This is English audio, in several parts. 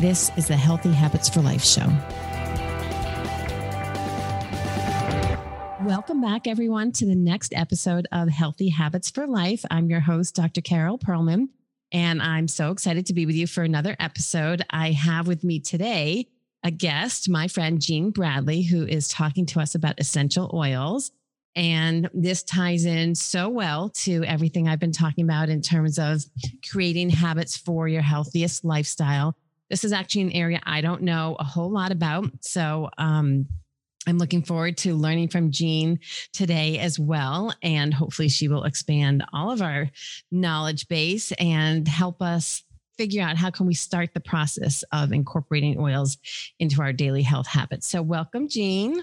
This is the Healthy Habits for Life show. Welcome back, everyone, to the next episode of Healthy Habits for Life. I'm your host, Dr. Carol Perlman, and I'm so excited to be with you for another episode. I have with me today a guest, my friend Jean Bradley, who is talking to us about essential oils. And this ties in so well to everything I've been talking about in terms of creating habits for your healthiest lifestyle this is actually an area I don't know a whole lot about. So, um, I'm looking forward to learning from Jean today as well. And hopefully, she will expand all of our knowledge base and help us figure out how can we start the process of incorporating oils into our daily health habits. So, welcome, Jean.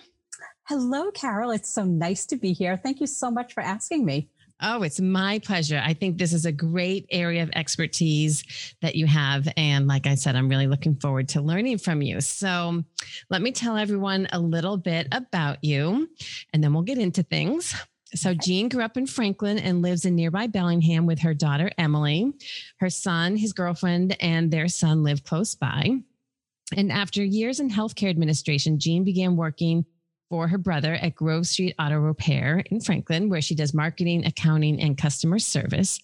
Hello, Carol. It's so nice to be here. Thank you so much for asking me. Oh, it's my pleasure. I think this is a great area of expertise that you have. And like I said, I'm really looking forward to learning from you. So let me tell everyone a little bit about you, and then we'll get into things. So, Jean grew up in Franklin and lives in nearby Bellingham with her daughter, Emily. Her son, his girlfriend, and their son live close by. And after years in healthcare administration, Jean began working for her brother at Grove Street Auto Repair in Franklin, where she does marketing, accounting, and customer service.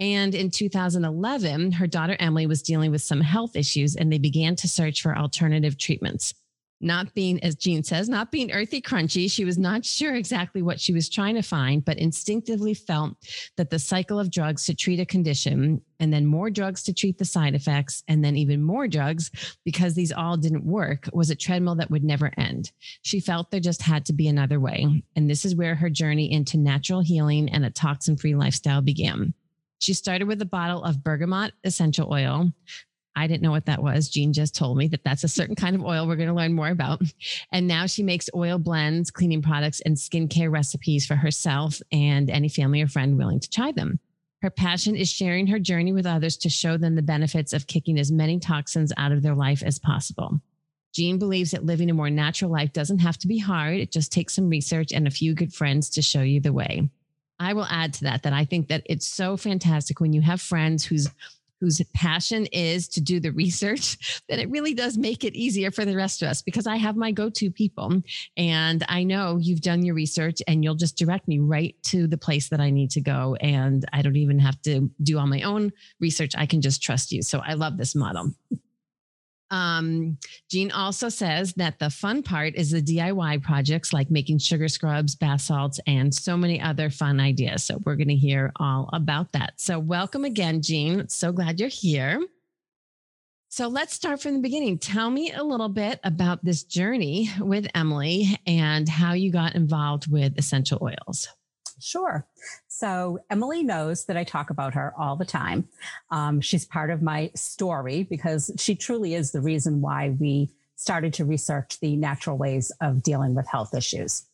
And in 2011, her daughter Emily was dealing with some health issues and they began to search for alternative treatments not being, as Jean says, not being earthy crunchy. She was not sure exactly what she was trying to find, but instinctively felt that the cycle of drugs to treat a condition and then more drugs to treat the side effects and then even more drugs because these all didn't work was a treadmill that would never end. She felt there just had to be another way. And this is where her journey into natural healing and a toxin free lifestyle began. She started with a bottle of bergamot essential oil, I didn't know what that was. Jean just told me that that's a certain kind of oil we're going to learn more about. And now she makes oil blends, cleaning products, and skincare recipes for herself and any family or friend willing to try them. Her passion is sharing her journey with others to show them the benefits of kicking as many toxins out of their life as possible. Jean believes that living a more natural life doesn't have to be hard. It just takes some research and a few good friends to show you the way. I will add to that that I think that it's so fantastic when you have friends whose whose passion is to do the research, then it really does make it easier for the rest of us because I have my go to people. And I know you've done your research and you'll just direct me right to the place that I need to go. And I don't even have to do all my own research. I can just trust you. So I love this model. Um, Jean also says that the fun part is the DIY projects like making sugar scrubs, bath salts, and so many other fun ideas. So we're going to hear all about that. So welcome again, Jean. So glad you're here. So let's start from the beginning. Tell me a little bit about this journey with Emily and how you got involved with essential oils. Sure. So Emily knows that I talk about her all the time. Um, she's part of my story because she truly is the reason why we started to research the natural ways of dealing with health issues.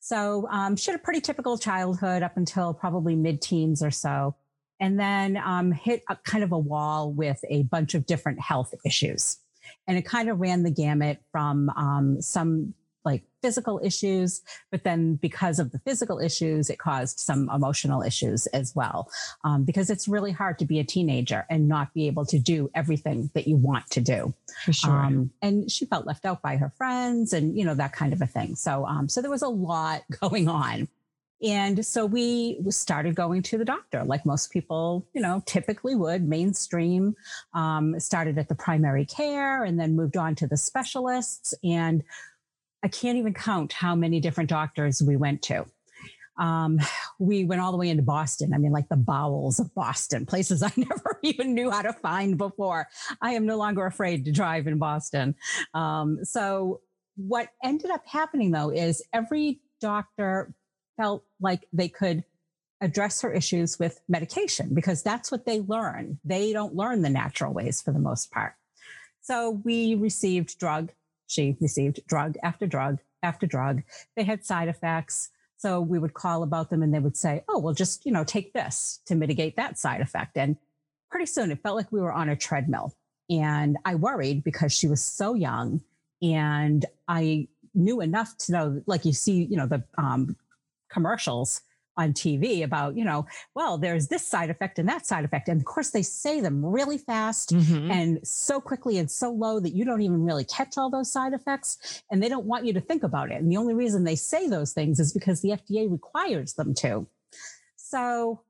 So um, she had a pretty typical childhood up until probably mid teens or so, and then um, hit a kind of a wall with a bunch of different health issues. And it kind of ran the gamut from um, some like physical issues, but then because of the physical issues, it caused some emotional issues as well. Um, because it's really hard to be a teenager and not be able to do everything that you want to do. For sure. Um, and she felt left out by her friends and, you know, that kind of a thing. So, um, so there was a lot going on. And so we started going to the doctor, like most people, you know, typically would, mainstream, um, started at the primary care and then moved on to the specialists. And I can't even count how many different doctors we went to. Um, we went all the way into Boston. I mean, like the bowels of Boston, places I never even knew how to find before. I am no longer afraid to drive in Boston. Um, so, what ended up happening though is every doctor felt like they could address her issues with medication because that's what they learn. They don't learn the natural ways for the most part. So we received drug. She received drug after drug after drug. They had side effects. So we would call about them and they would say, oh, well, just, you know, take this to mitigate that side effect. And pretty soon it felt like we were on a treadmill. And I worried because she was so young and I knew enough to know, like you see, you know, the um, commercials on TV about, you know, well, there's this side effect and that side effect. And of course, they say them really fast mm-hmm. and so quickly and so low that you don't even really catch all those side effects. And they don't want you to think about it. And the only reason they say those things is because the FDA requires them to. So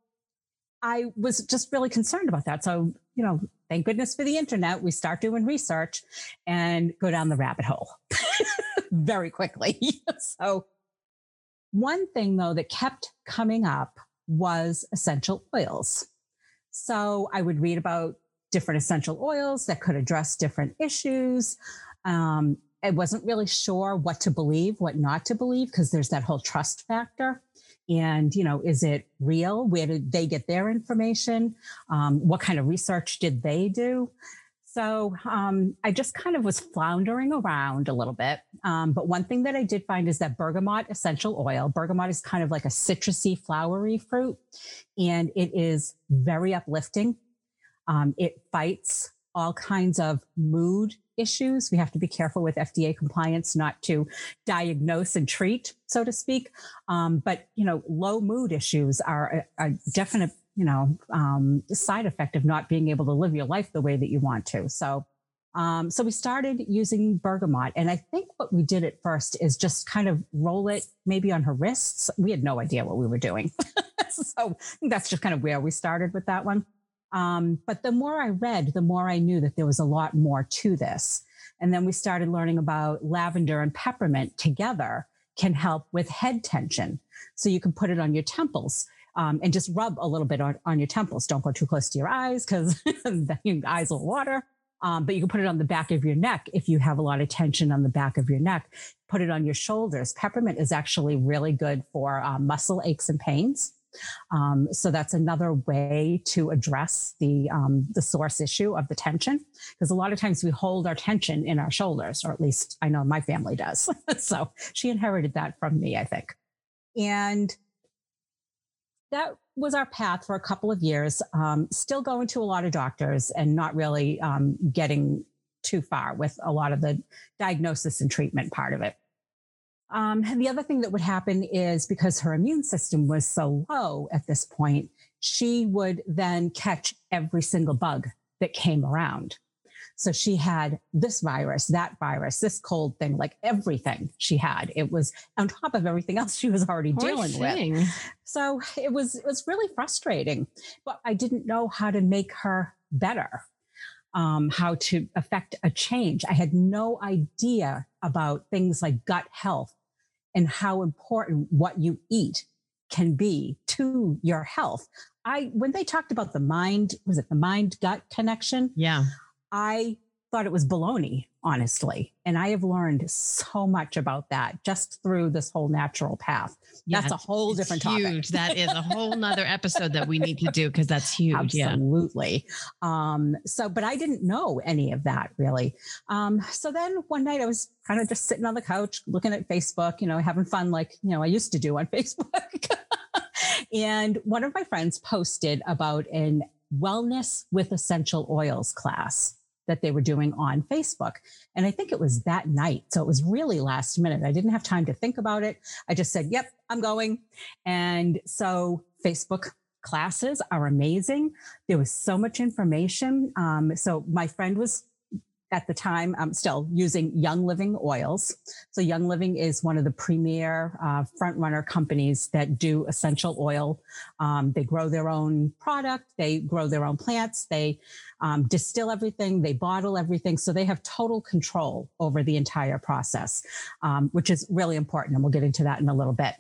I was just really concerned about that. So, you know, thank goodness for the internet. We start doing research and go down the rabbit hole very quickly. so, one thing, though, that kept coming up was essential oils. So I would read about different essential oils that could address different issues. Um, I wasn't really sure what to believe, what not to believe, because there's that whole trust factor. And, you know, is it real? Where did they get their information? Um, what kind of research did they do? So um, I just kind of was floundering around a little bit. Um, but one thing that I did find is that bergamot essential oil, bergamot is kind of like a citrusy, flowery fruit, and it is very uplifting. Um, it fights all kinds of mood issues. We have to be careful with FDA compliance not to diagnose and treat, so to speak. Um, but you know, low mood issues are a, a definite you know, um, side effect of not being able to live your life the way that you want to. So, um, so we started using bergamot, and I think what we did at first is just kind of roll it maybe on her wrists. We had no idea what we were doing, so that's just kind of where we started with that one. Um, but the more I read, the more I knew that there was a lot more to this. And then we started learning about lavender and peppermint together can help with head tension. So you can put it on your temples um, and just rub a little bit on, on your temples. Don't go too close to your eyes because your eyes will water. Um, but you can put it on the back of your neck if you have a lot of tension on the back of your neck. Put it on your shoulders. Peppermint is actually really good for uh, muscle aches and pains. Um, so that's another way to address the um, the source issue of the tension, because a lot of times we hold our tension in our shoulders, or at least I know my family does. so she inherited that from me, I think. And that was our path for a couple of years. Um, still going to a lot of doctors and not really um, getting too far with a lot of the diagnosis and treatment part of it. Um, the other thing that would happen is because her immune system was so low at this point, she would then catch every single bug that came around. So she had this virus, that virus, this cold thing, like everything she had. It was on top of everything else she was already Poor dealing thing. with. So it was it was really frustrating. But I didn't know how to make her better. Um, how to affect a change. I had no idea about things like gut health and how important what you eat can be to your health. I when they talked about the mind, was it the mind gut connection? Yeah. I thought it was baloney, honestly. And I have learned so much about that just through this whole natural path. Yeah, that's a whole different huge. topic. that is a whole nother episode that we need to do because that's huge. Absolutely. Yeah. Um, so, but I didn't know any of that really. Um, so then one night I was kind of just sitting on the couch looking at Facebook, you know, having fun like, you know, I used to do on Facebook. and one of my friends posted about an wellness with essential oils class that they were doing on Facebook. And I think it was that night. So it was really last minute. I didn't have time to think about it. I just said, yep, I'm going. And so Facebook classes are amazing. There was so much information. Um, so my friend was at the time, I'm still using Young Living oils. So, Young Living is one of the premier uh, front runner companies that do essential oil. Um, they grow their own product, they grow their own plants, they um, distill everything, they bottle everything. So, they have total control over the entire process, um, which is really important. And we'll get into that in a little bit.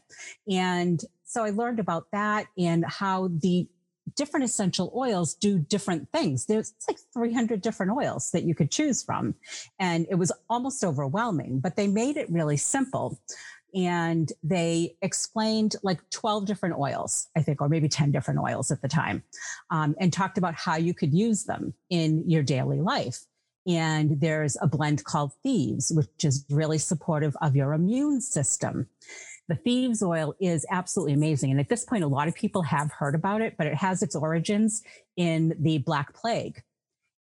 And so, I learned about that and how the different essential oils do different things. There's like 300 different oils that you could choose from. And it was almost overwhelming, but they made it really simple. And they explained like 12 different oils, I think, or maybe 10 different oils at the time, um, and talked about how you could use them in your daily life. And there's a blend called Thieves, which is really supportive of your immune system the thieves oil is absolutely amazing. And at this point, a lot of people have heard about it, but it has its origins in the Black Plague.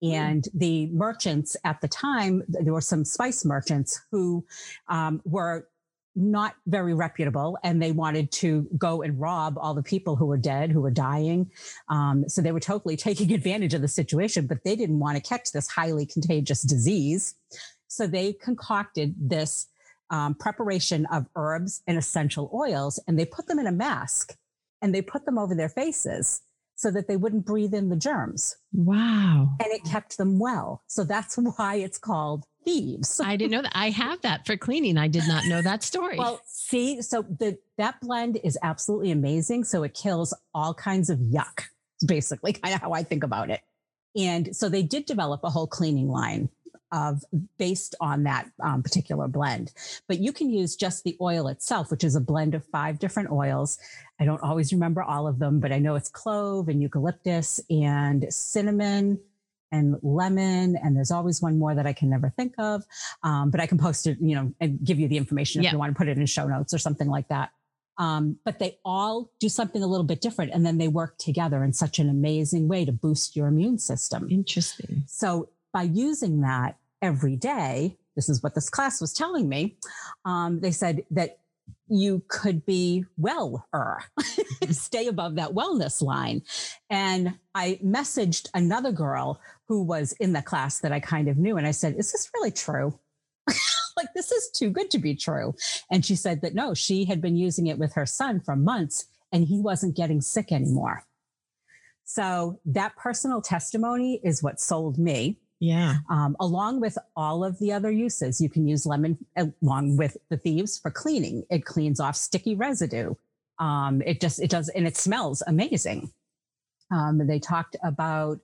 Hmm. And the merchants at the time, there were some spice merchants who um, were not very reputable and they wanted to go and rob all the people who were dead, who were dying. Um, so they were totally taking advantage of the situation, but they didn't want to catch this highly contagious disease. So they concocted this um, preparation of herbs and essential oils, and they put them in a mask and they put them over their faces so that they wouldn't breathe in the germs. Wow. And it kept them well. So that's why it's called thieves. I didn't know that. I have that for cleaning. I did not know that story. Well, see, so the that blend is absolutely amazing. So it kills all kinds of yuck. Basically, kind of how I think about it. And so they did develop a whole cleaning line of based on that um, particular blend. But you can use just the oil itself, which is a blend of five different oils. I don't always remember all of them, but I know it's clove and eucalyptus and cinnamon and lemon and there's always one more that i can never think of um, but i can post it you know and give you the information if yeah. you want to put it in show notes or something like that um, but they all do something a little bit different and then they work together in such an amazing way to boost your immune system interesting so by using that every day, this is what this class was telling me. Um, they said that you could be well stay above that wellness line. And I messaged another girl who was in the class that I kind of knew. And I said, Is this really true? like, this is too good to be true. And she said that no, she had been using it with her son for months and he wasn't getting sick anymore. So that personal testimony is what sold me. Yeah. Um, along with all of the other uses, you can use lemon along with the thieves for cleaning. It cleans off sticky residue. Um, it just, it does, and it smells amazing. Um, they talked about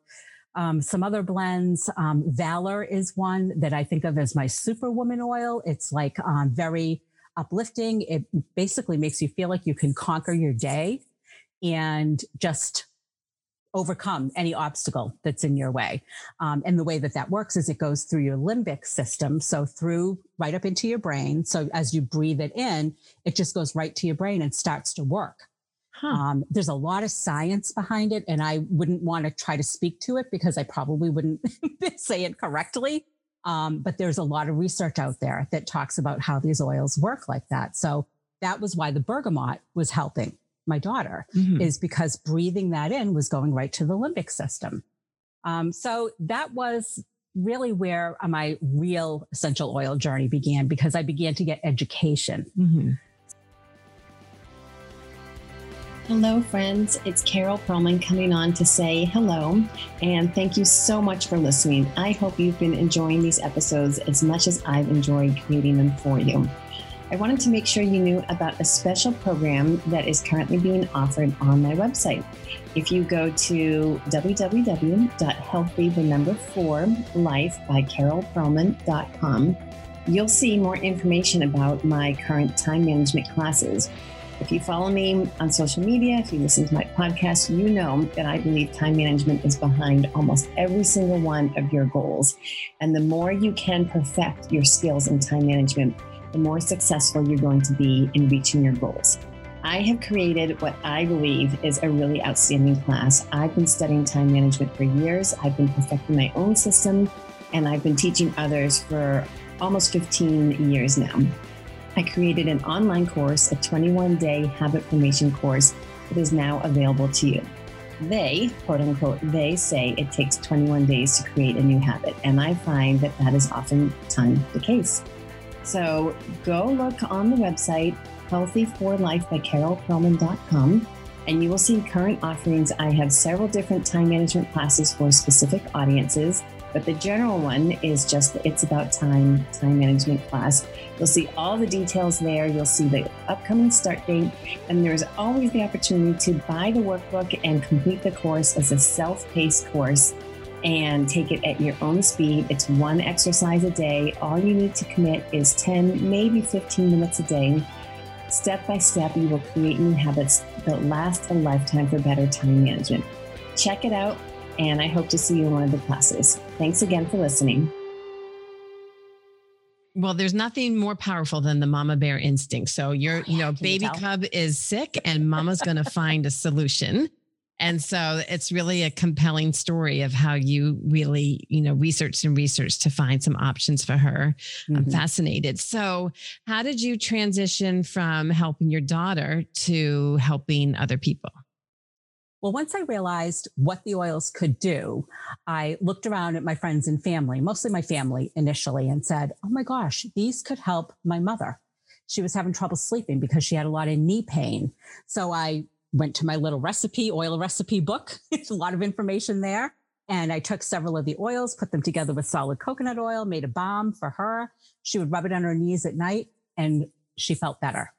um, some other blends. Um, Valor is one that I think of as my superwoman oil. It's like um, very uplifting. It basically makes you feel like you can conquer your day and just overcome any obstacle that's in your way. Um, and the way that that works is it goes through your limbic system. So through right up into your brain. So as you breathe it in, it just goes right to your brain and starts to work. Huh. Um, there's a lot of science behind it, and I wouldn't want to try to speak to it because I probably wouldn't say it correctly. Um, but there's a lot of research out there that talks about how these oils work like that. So that was why the bergamot was helping my daughter mm-hmm. is because breathing that in was going right to the limbic system. Um, so that was really where my real essential oil journey began because I began to get education. Mm-hmm. Hello, friends. It's Carol Perlman coming on to say hello and thank you so much for listening. I hope you've been enjoying these episodes as much as I've enjoyed creating them for you. I wanted to make sure you knew about a special program that is currently being offered on my website. If you go to www.healthy the number four life by carolperlman.com, you'll see more information about my current time management classes. If you follow me on social media, if you listen to my podcast, you know that I believe time management is behind almost every single one of your goals. And the more you can perfect your skills in time management, the more successful you're going to be in reaching your goals. I have created what I believe is a really outstanding class. I've been studying time management for years, I've been perfecting my own system, and I've been teaching others for almost 15 years now. I created an online course, a 21 day habit formation course that is now available to you. they, quote unquote, they say it takes 21 days to create a new habit. And I find that that is often oftentimes the case. So go look on the website, healthy4life by carolperlman.com, and you will see current offerings. I have several different time management classes for specific audiences but the general one is just the It's About Time time management class. You'll see all the details there. You'll see the upcoming start date. And there's always the opportunity to buy the workbook and complete the course as a self paced course and take it at your own speed. It's one exercise a day. All you need to commit is 10, maybe 15 minutes a day. Step by step, you will create new habits that last a lifetime for better time management. Check it out and I hope to see you in one of the classes. Thanks again for listening. Well, there's nothing more powerful than the mama bear instinct. So your, ah, you know, baby you cub is sick and mama's going to find a solution. And so it's really a compelling story of how you really, you know, researched and researched to find some options for her. Mm-hmm. I'm fascinated. So, how did you transition from helping your daughter to helping other people? Well, once I realized what the oils could do, I looked around at my friends and family, mostly my family initially, and said, Oh my gosh, these could help my mother. She was having trouble sleeping because she had a lot of knee pain. So I went to my little recipe, oil recipe book. There's a lot of information there. And I took several of the oils, put them together with solid coconut oil, made a balm for her. She would rub it on her knees at night and she felt better.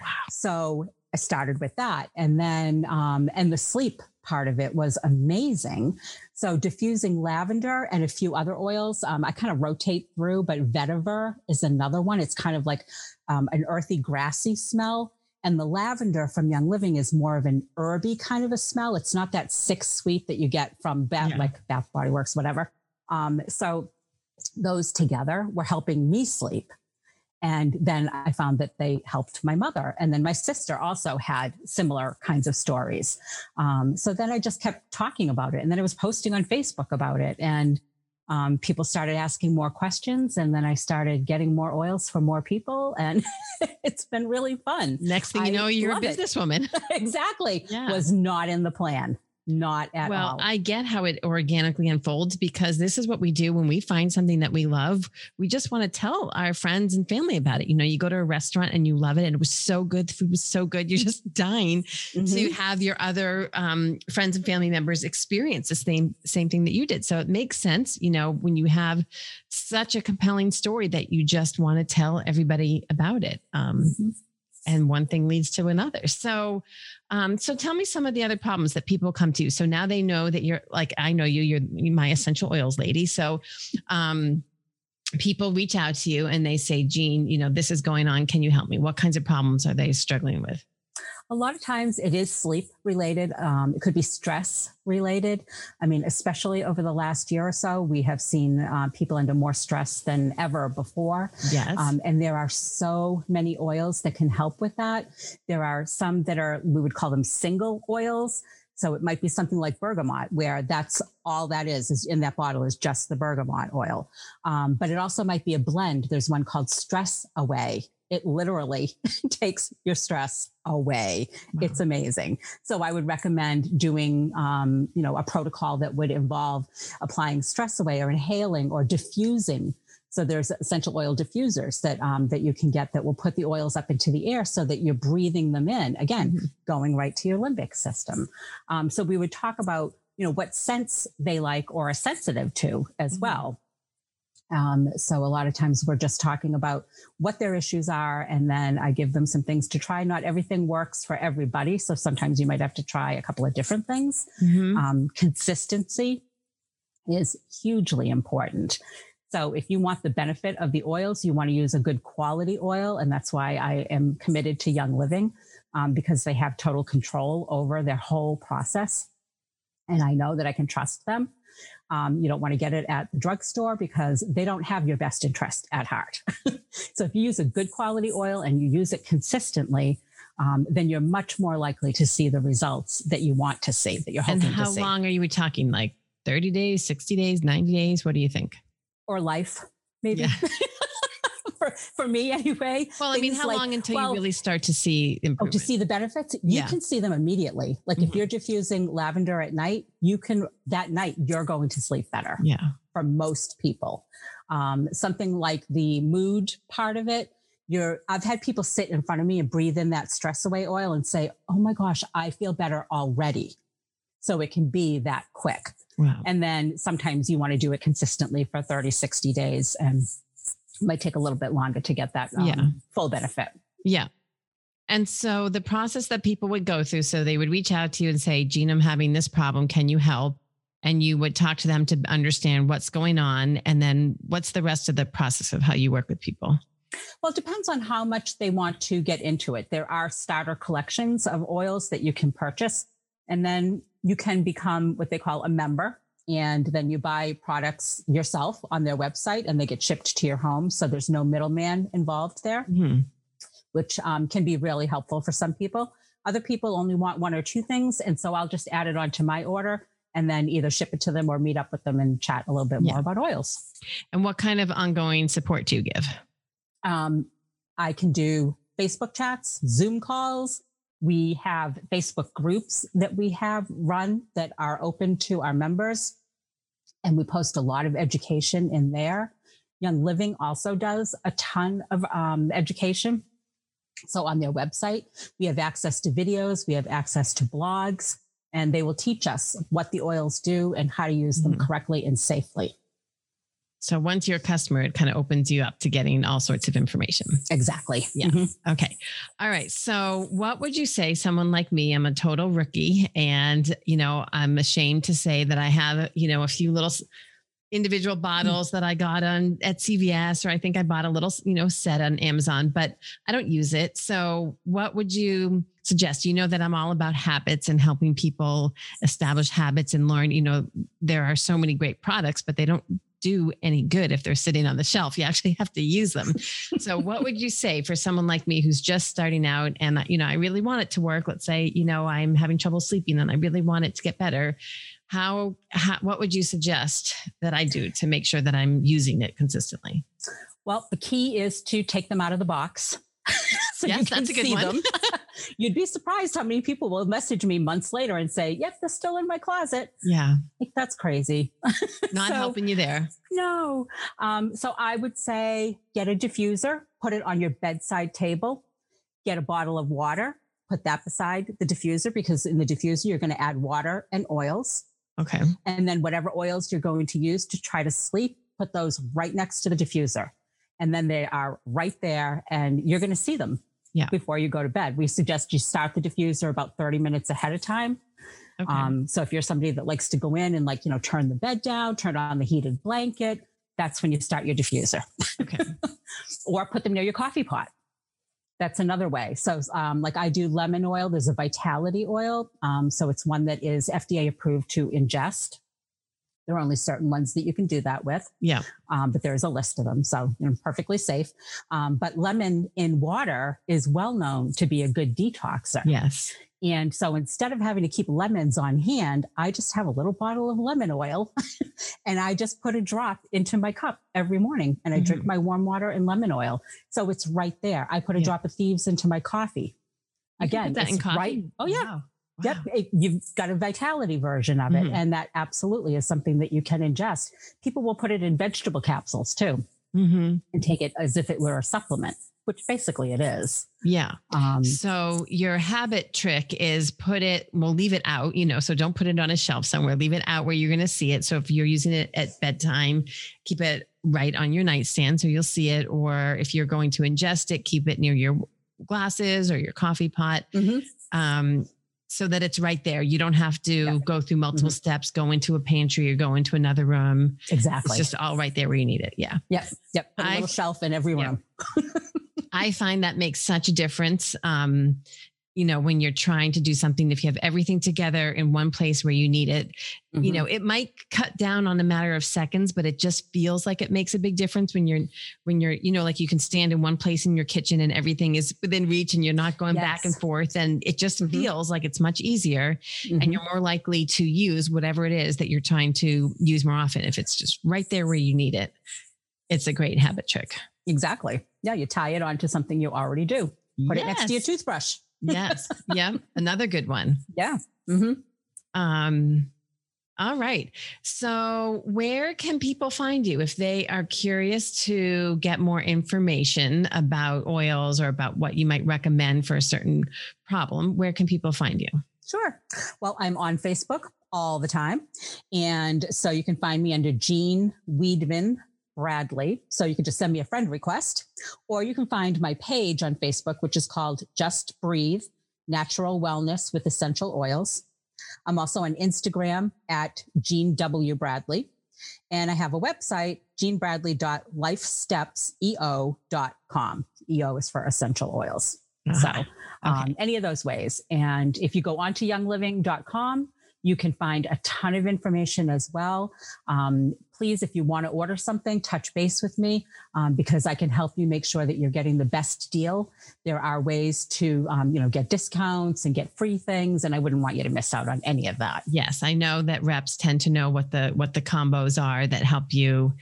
Wow. So I started with that. And then, um, and the sleep part of it was amazing. So diffusing lavender and a few other oils, um, I kind of rotate through, but vetiver is another one. It's kind of like um, an earthy, grassy smell. And the lavender from Young Living is more of an herby kind of a smell. It's not that sick sweet that you get from Bath, yeah. like Bath Body Works, whatever. Um, so those together were helping me sleep. And then I found that they helped my mother. And then my sister also had similar kinds of stories. Um, so then I just kept talking about it. And then I was posting on Facebook about it. And um, people started asking more questions. And then I started getting more oils for more people. And it's been really fun. Next thing you know, you're a businesswoman. exactly. Yeah. Was not in the plan not at well, all. Well, I get how it organically unfolds because this is what we do when we find something that we love. We just want to tell our friends and family about it. You know, you go to a restaurant and you love it and it was so good. The food was so good. You're just dying mm-hmm. to have your other um, friends and family members experience the same, same thing that you did. So it makes sense, you know, when you have such a compelling story that you just want to tell everybody about it. Um, mm-hmm and one thing leads to another. So, um, so tell me some of the other problems that people come to. You. So now they know that you're like I know you. You're my essential oils lady. So, um, people reach out to you and they say, Jean, you know, this is going on. Can you help me? What kinds of problems are they struggling with? A lot of times it is sleep related. Um, it could be stress related. I mean, especially over the last year or so, we have seen uh, people under more stress than ever before. Yes. Um, and there are so many oils that can help with that. There are some that are, we would call them single oils. So it might be something like bergamot, where that's all that is, is in that bottle is just the bergamot oil. Um, but it also might be a blend. There's one called Stress Away, it literally takes your stress away. Wow. It's amazing. So I would recommend doing, um, you know, a protocol that would involve applying stress away or inhaling or diffusing. So there's essential oil diffusers that um, that you can get that will put the oils up into the air so that you're breathing them in. Again, mm-hmm. going right to your limbic system. Um, so we would talk about you know what scents they like or are sensitive to as mm-hmm. well um, so a lot of times we're just talking about what their issues are, and then I give them some things to try. Not everything works for everybody, so sometimes you might have to try a couple of different things. Mm-hmm. Um, consistency is hugely important. So if you want the benefit of the oils, you want to use a good quality oil, and that's why I am committed to Young Living um, because they have total control over their whole process, and I know that I can trust them. Um, you don't want to get it at the drugstore because they don't have your best interest at heart. so if you use a good quality oil and you use it consistently, um, then you're much more likely to see the results that you want to see, that you're hoping to see. And how long are you talking? Like 30 days, 60 days, 90 days? What do you think? Or life, maybe. Yeah. for, for me anyway. Well, I mean, Things how like- long until well, you really start to see Oh, to see the benefits, you Yeah. can see them immediately. Like if Mhm. you're diffusing lavender at night, you can that night you're going to sleep better yeah. for most people. Um, something like the mood part of it, you're I've had people sit in front of me and breathe in that stress away oil and say, "Oh my gosh, I feel better already." So it can be that quick. Wow. And then sometimes you want to do it consistently for 30, 60 days and might take a little bit longer to get that um, Yeah. full benefit. Yeah. And so the process that people would go through, so they would reach out to you and say, Jean, I'm having this problem. Can you help? And you would talk to them to understand what's going on. And then what's the rest of the process of how you work with people? Well, it depends on how much they want to get into it. There are starter collections of oils that you can purchase, and then you can become what they call a member. And then you buy products yourself on their website and they get shipped to your home. So there's no middleman involved there, Hmm. which um, can be really helpful for some people. Other people only want one or two things. And so I'll just add it onto my order and then either ship it to them or meet up with them and chat a little bit Yeah. more about oils. And what kind of ongoing support do you give? Um, I can do Facebook chats, Zoom calls. We have Facebook groups that we have run that are open to our members. And we post a lot of education in there. Young Living also does a ton of um, education. So on their website, we have access to videos, we have access to blogs, and they will teach us what the oils do and how to use them Mhm. correctly and safely. So once you're a customer, it kind of opens you up to getting all sorts of information. Exactly. Yeah. Mhm. Okay. All right. So, what would you say, someone like me? I'm a total rookie, and you know, I'm ashamed to say that I have, you know, a few little individual bottles that I got on at CVS, or I think I bought a little, you know, set on Amazon, but I don't use it. So, what would you suggest? You know that I'm all about habits and helping people establish habits and learn. You know, there are so many great products, but they don't do any good if they're sitting on the shelf. You actually have to use them. So, what would you say for someone like me who's just starting out and, you know, I really want it to work? Let's say, you know, I'm having trouble sleeping and I really want it to get better. How, how what would you suggest that I do to make sure that I'm using it consistently? Well, the key is to take them out of the box. so Yes, that's a good one. You'd be surprised how many people will message me months later and say, Yep, they're still in my closet. Yeah, Like, that's crazy. not So- helping you there. No. Um, so I would say get a diffuser, put it on your bedside table, get a bottle of water, put that beside the diffuser because in the diffuser, you're going to add water and oils. Okay. And then whatever oils you're going to use to try to sleep, put those right next to the diffuser. And then they are right there and you're going to see them Yeah. before you go to bed. We suggest you start the diffuser about 30 minutes ahead of time. Okay. Um, so if you're somebody that likes to go in and like, you know, turn the bed down, turn on the heated blanket, that's when you start your diffuser okay. or put them near your coffee pot. That's another way. So, um, like I do lemon oil, there's a vitality oil. Um, so it's one that is FDA approved to ingest. There are only certain ones that you can do that with, Yeah. um, but there's a list of them. So, you know, perfectly safe. Um, but lemon in water is well known to be a good detoxer. Yes. And so instead of having to keep lemons on hand, I just have a little bottle of lemon oil and I just put a drop into my cup every morning and I drink my warm water and lemon oil. So it's right there. I put a Yeah. drop of thieves into my coffee. You Again, put that in it's right. Oh, yeah. Wow. Yep. It- you've got a vitality version of it. Mhm. And that absolutely is something that you can ingest. People will put it in vegetable capsules too Mhm. and take it as if it were a supplement, which basically it is. Yeah. Um, So your habit trick is put it, we'll leave it out, you know, so don't put it on a shelf somewhere, leave it out where you're going to see it. So if you're using it at bedtime, keep it right on your nightstand so you'll see it. Or if you're going to ingest it, keep it near your glasses or your coffee pot. mhm. Um, so that it's right there. You don't have to Yeah. go through multiple steps, go into a pantry or go into another room. Exactly. It's just all right there where you need it. Yeah. Yep. Yep. A I- little shelf in every Yeah. room. I find that makes such a difference. Um, you know, when you're trying to do something, if you have everything together in one place where you need it, you Mhm. know, it might cut down on a matter of seconds, but it just feels like it makes a big difference when you're, when you're, you know, like you can stand in one place in your kitchen and everything is within reach and you're not going back and forth. And it just Mhm. feels like it's much easier Mhm. and you're more likely to use whatever it is that you're trying to use more often. If it's just right there where you need it, it's a great habit trick. Exactly. Yeah, you tie it onto something you already do. Put yes. it next to your toothbrush. Yes. Yeah. Another good one. Yeah. Mm-hmm. Um, all right. So, where can people find you if they are curious to get more information about oils or about what you might recommend for a certain problem? Where can people find you? Sure. Well, I'm on Facebook all the time. And so you can find me under Jean Weedman Bradley. So you can just send me a friend request, or you can find my page on Facebook, which is called Just Breathe Natural Wellness with Essential Oils. I'm also on Instagram at Jean W. Bradley. And I have a website, jeanbradley.lifestepseo.com. EO is for essential oils. Uh-huh. So um, okay. any of those ways. And if you go on to youngliving.com, you can find a ton of information as well. Um, please, if you want to order something, touch base with me um, because I can help you make sure that you're getting the best deal. There are ways to, um, you know, get discounts and get free things, and I wouldn't want you to miss out on any of that. Yes, I know that reps tend to know what the what the combos are that help you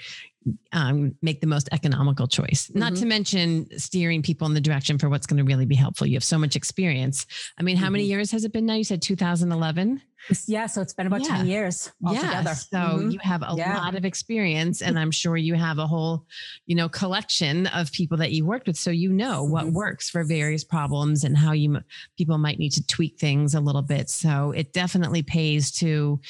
um, make the most economical choice. Mm-hmm. Not to mention steering people in the direction for what's going to really be helpful. You have so much experience. I mean, how mm-hmm. many years has it been now? You said 2011. Yeah, so it's been about yeah. 10 years altogether. Yeah, so mm-hmm. you have a yeah. lot of experience and I'm sure you have a whole, you know, collection of people that you worked with so you know what mm-hmm. works for various problems and how you people might need to tweak things a little bit. So it definitely pays to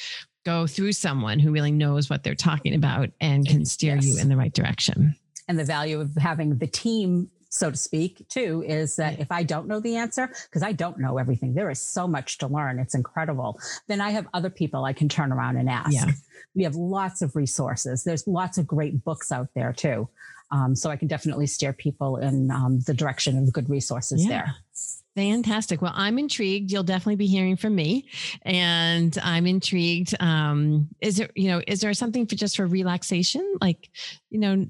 go through someone who really knows what they're talking about and can steer yes. you in the right direction. And the value of having the team so to speak, too, is that if I don't know the answer, because I don't know everything, there is so much to learn. It's incredible. Then I have other people I can turn around and ask. Yeah. We have lots of resources. There's lots of great books out there, too. Um, so I can definitely steer people in um, the direction of good resources yeah. there. Fantastic. Well, I'm intrigued. You'll definitely be hearing from me, and I'm intrigued. Um, is there, you know, is there something for just for relaxation, like, you know,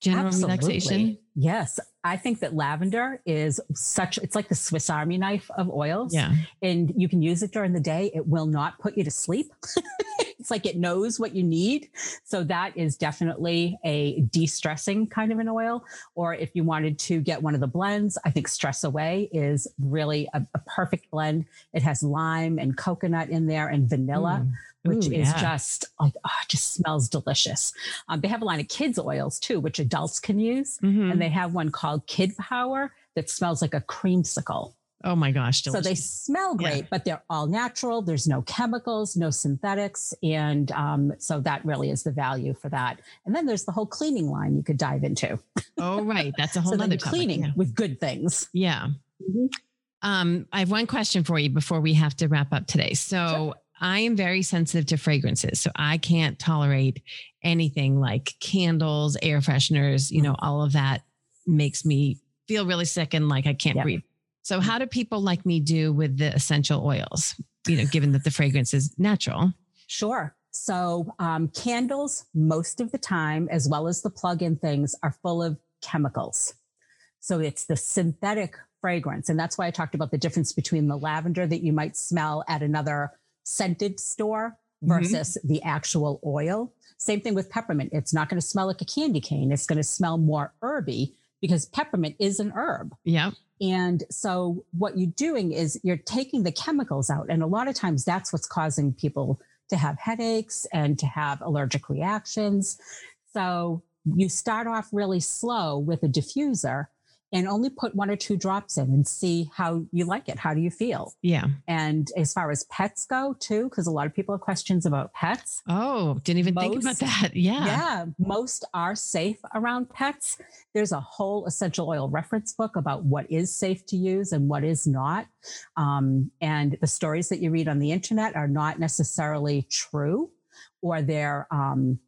general Absolutely. relaxation? Yes, I think that lavender is such. It's like the Swiss Army knife of oils. Yeah, and you can use it during the day. It will not put you to sleep. it's like it knows what you need. So that is definitely a de-stressing kind of an oil. Or if you wanted to get one of the blends, I think Stress Away is really a, a perfect blend. It has lime and coconut in there and vanilla. Mm which Ooh, is yeah. just like oh, just smells delicious. Um, they have a line of kids oils too, which adults can use, mm-hmm. and they have one called Kid Power that smells like a creamsicle. Oh my gosh. Delicious. So they smell great, yeah. but they're all natural. There's no chemicals, no synthetics. And um, so that really is the value for that. And then there's the whole cleaning line you could dive into. Oh, right. That's a whole so other cleaning yeah. with good things. Yeah. Mm-hmm. Um, I have one question for you before we have to wrap up today. So sure. I am very sensitive to fragrances. So I can't tolerate anything like candles, air fresheners, you know, all of that makes me feel really sick and like I can't yep. breathe. So, how do people like me do with the essential oils, you know, given that the fragrance is natural? Sure. So, um, candles, most of the time, as well as the plug in things, are full of chemicals. So, it's the synthetic fragrance. And that's why I talked about the difference between the lavender that you might smell at another scented store mm-hmm. versus mm-hmm. the actual oil. Same thing with peppermint. It's not going to smell like a candy cane. It's going to smell more herby because peppermint is an herb. Yeah. And so what you're doing is you're taking the chemicals out. And a lot of times that's what's causing people to have headaches and to have allergic reactions. So you start off really slow with a diffuser and only put one or two drops in and see how you like it. How do you feel? Yeah. And as far as pets go, too, because a lot of people have questions about pets. Oh, didn't even most, think about that. Yeah. Yeah. Most are safe around pets. There's a whole essential oil reference book about what is safe to use and what is not. Um, and the stories that you read on the internet are not necessarily true or they're, um,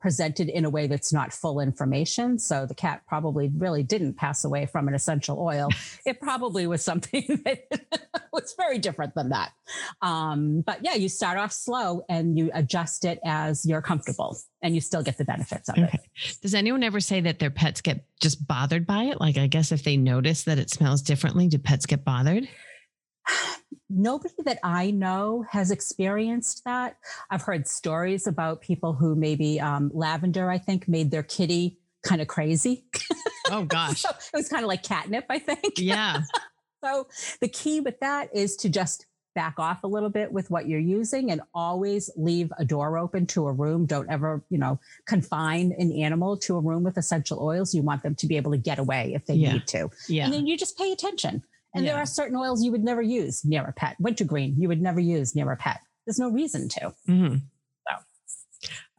presented in a way that's not full information. So the cat probably really didn't pass away from an essential oil. it probably was something that was very different than that. Um, but yeah, you start off slow and you adjust it as you're comfortable and you still get the benefits of okay. it. Does anyone ever say that their pets get just bothered by it? Like, I guess if they notice that it smells differently, do pets get bothered? Nobody that I know has experienced that. I've heard stories about people who maybe um, lavender, I think, made their kitty kind of crazy. Oh gosh. so it was kind of like catnip, I think. Yeah. so the key with that is to just back off a little bit with what you're using and always leave a door open to a room. Don't ever, you know, confine an animal to a room with essential oils. You want them to be able to get away if they Yeah. need to. Yeah. And then you just pay attention. And there are certain oils you would never use near a pet. Wintergreen, you would never use near a pet. There's no reason to. Mhm.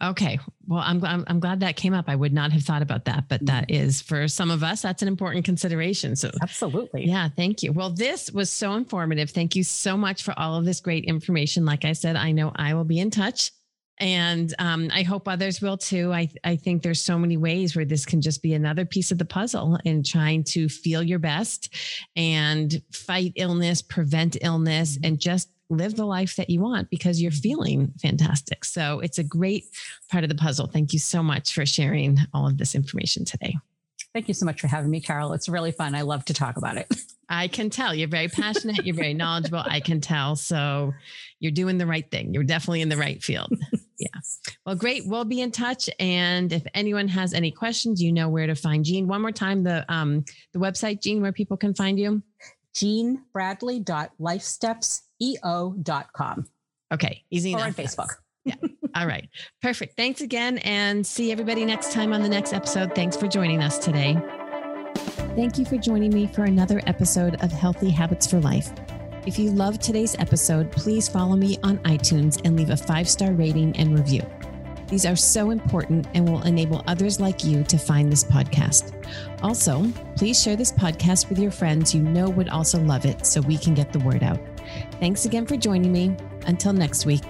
Okay. Well, I'm, I'm I'm glad that came up. I would not have thought about that, but that is for some of us, that's an important consideration. So Absolutely. yeah, thank you. Well, this was so informative. Thank you so much for all of this great information. Like I said, I know I will be in touch. And um, I hope others will too. I, I think there's so many ways where this can just be another piece of the puzzle in trying to feel your best and fight illness, prevent illness, and just live the life that you want because you're feeling fantastic. So it's a great part of the puzzle. Thank you so much for sharing all of this information today. Thank you so much for having me, Carol. It's really fun. I love to talk about it. I can tell you're very passionate, you're very knowledgeable. I can tell. So you're doing the right thing. You're definitely in the right field. Yeah. Well, great. We'll be in touch. And if anyone has any questions, you know where to find Jean. One more time, the um the website, Jean, where people can find you. jeanbradley.lifestepseo.com Okay. Easy or enough. on Facebook. Yeah. All right. Perfect. Thanks again and see everybody next time on the next episode. Thanks for joining us today. Thank you for joining me for another episode of Healthy Habits for Life. If you loved today's episode, please follow me on iTunes and leave a five star rating and review. These are so important and will enable others like you to find this podcast. Also, please share this podcast with your friends you know would also love it so we can get the word out. Thanks again for joining me. Until next week.